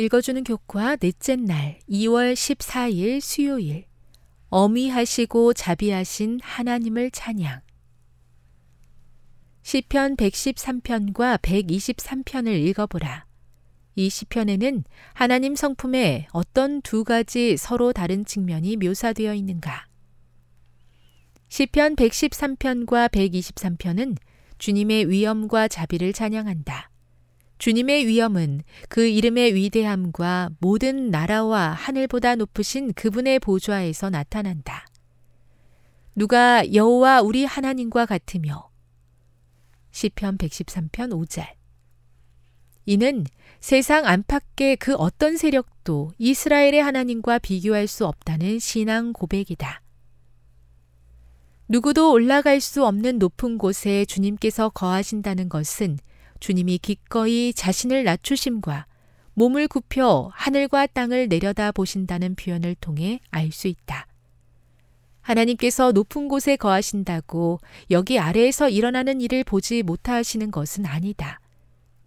읽어주는 교과 넷째 날 2월 14일 수요일 어미하시고 자비하신 하나님을 찬양 시편 113편과 123편을 읽어보라. 이 시편에는 하나님 성품의 어떤 두 가지 서로 다른 측면이 묘사되어 있는가? 시편 113편과 123편은 주님의 위엄과 자비를 찬양한다. 주님의 위엄은 그 이름의 위대함과 모든 나라와 하늘보다 높으신 그분의 보좌에서 나타난다. 누가 여호와 우리 하나님과 같으며 시편 113편 5절 이는 세상 안팎의 그 어떤 세력도 이스라엘의 하나님과 비교할 수 없다는 신앙 고백이다. 누구도 올라갈 수 없는 높은 곳에 주님께서 거하신다는 것은 주님이 기꺼이 자신을 낮추심과 몸을 굽혀 하늘과 땅을 내려다 보신다는 표현을 통해 알 수 있다. 하나님께서 높은 곳에 거하신다고 여기 아래에서 일어나는 일을 보지 못하시는 것은 아니다.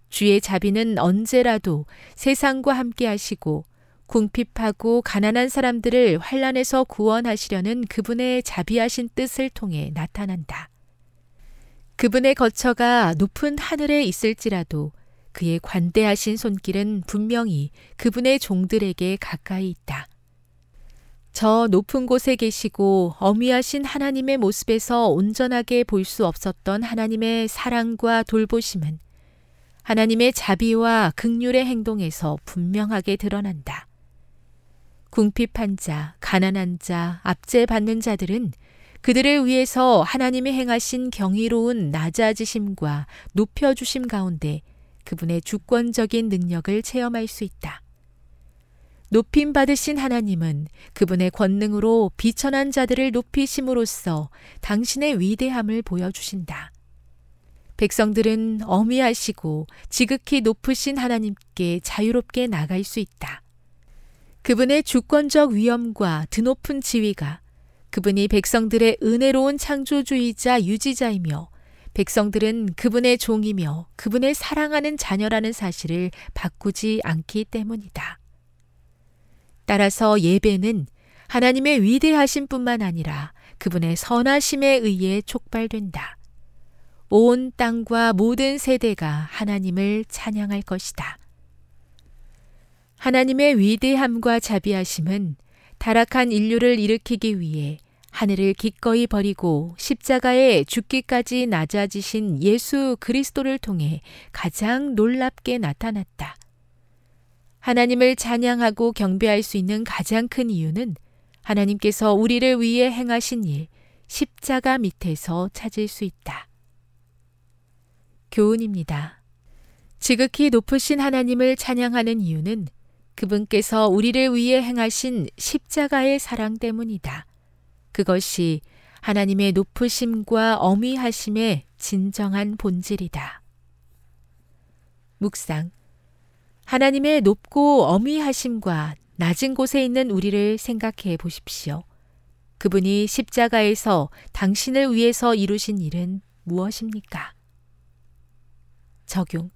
주의 자비는 언제라도 세상과 함께 하시고 궁핍하고 가난한 사람들을 환란에서 구원하시려는 그분의 자비하신 뜻을 통해 나타난다. 그분의 거처가 높은 하늘에 있을지라도 그의 관대하신 손길은 분명히 그분의 종들에게 가까이 있다. 저 높은 곳에 계시고 어미하신 하나님의 모습에서 온전하게 볼 수 없었던 하나님의 사랑과 돌보심은 하나님의 자비와 극률의 행동에서 분명하게 드러난다. 궁핍한 자, 가난한 자, 압제받는 자들은 그들을 위해서 하나님이 행하신 경이로운 낮아지심과 높여주심 가운데 그분의 주권적인 능력을 체험할 수 있다. 높임 받으신 하나님은 그분의 권능으로 비천한 자들을 높이심으로써 당신의 위대함을 보여주신다. 백성들은 어미하시고 지극히 높으신 하나님께 자유롭게 나갈 수 있다. 그분의 주권적 위엄과 드높은 지위가 그분이 백성들의 은혜로운 창조주의자 유지자이며 백성들은 그분의 종이며 그분의 사랑하는 자녀라는 사실을 바꾸지 않기 때문이다. 따라서 예배는 하나님의 위대하심 뿐만 아니라 그분의 선하심에 의해 촉발된다. 온 땅과 모든 세대가 하나님을 찬양할 것이다. 하나님의 위대함과 자비하심은 타락한 인류를 일으키기 위해 하늘을 기꺼이 버리고 십자가에 죽기까지 낮아지신 예수 그리스도를 통해 가장 놀랍게 나타났다. 하나님을 찬양하고 경배할 수 있는 가장 큰 이유는 하나님께서 우리를 위해 행하신 일, 십자가 밑에서 찾을 수 있다. 교훈입니다. 지극히 높으신 하나님을 찬양하는 이유는 그분께서 우리를 위해 행하신 십자가의 사랑 때문이다. 그것이 하나님의 높으심과 어미하심의 진정한 본질이다. 묵상. 하나님의 높고 어미하심과 낮은 곳에 있는 우리를 생각해 보십시오. 그분이 십자가에서 당신을 위해서 이루신 일은 무엇입니까? 적용.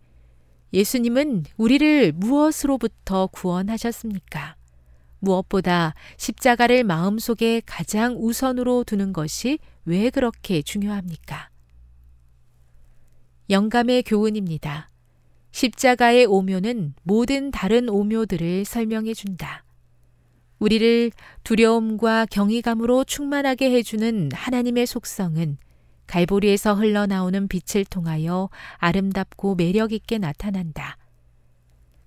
예수님은 우리를 무엇으로부터 구원하셨습니까? 무엇보다 십자가를 마음속에 가장 우선으로 두는 것이 왜 그렇게 중요합니까? 영감의 교훈입니다. 십자가의 오묘는 모든 다른 오묘들을 설명해 준다. 우리를 두려움과 경이감으로 충만하게 해주는 하나님의 속성은 갈보리에서 흘러나오는 빛을 통하여 아름답고 매력 있게 나타난다.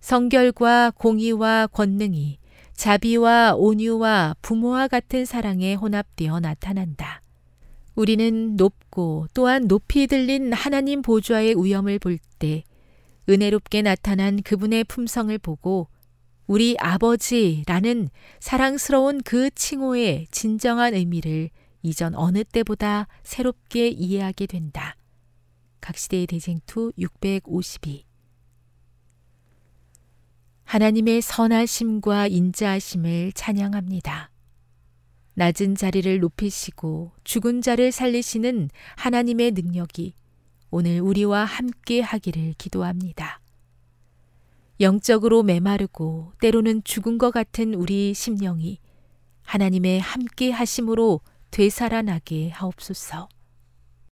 성결과 공의와 권능이 자비와 온유와 부모와 같은 사랑에 혼합되어 나타난다. 우리는 높고 또한 높이 들린 하나님 보좌의 우염을 볼 때 은혜롭게 나타난 그분의 품성을 보고 우리 아버지라는 사랑스러운 그 칭호의 진정한 의미를 이전 어느 때보다 새롭게 이해하게 된다. 각시대의 대쟁투 652 하나님의 선하심과 인자하심을 찬양합니다. 낮은 자리를 높이시고 죽은 자를 살리시는 하나님의 능력이 오늘 우리와 함께 하기를 기도합니다. 영적으로 메마르고 때로는 죽은 것 같은 우리 심령이 하나님의 함께 하심으로 되살아나게 하옵소서.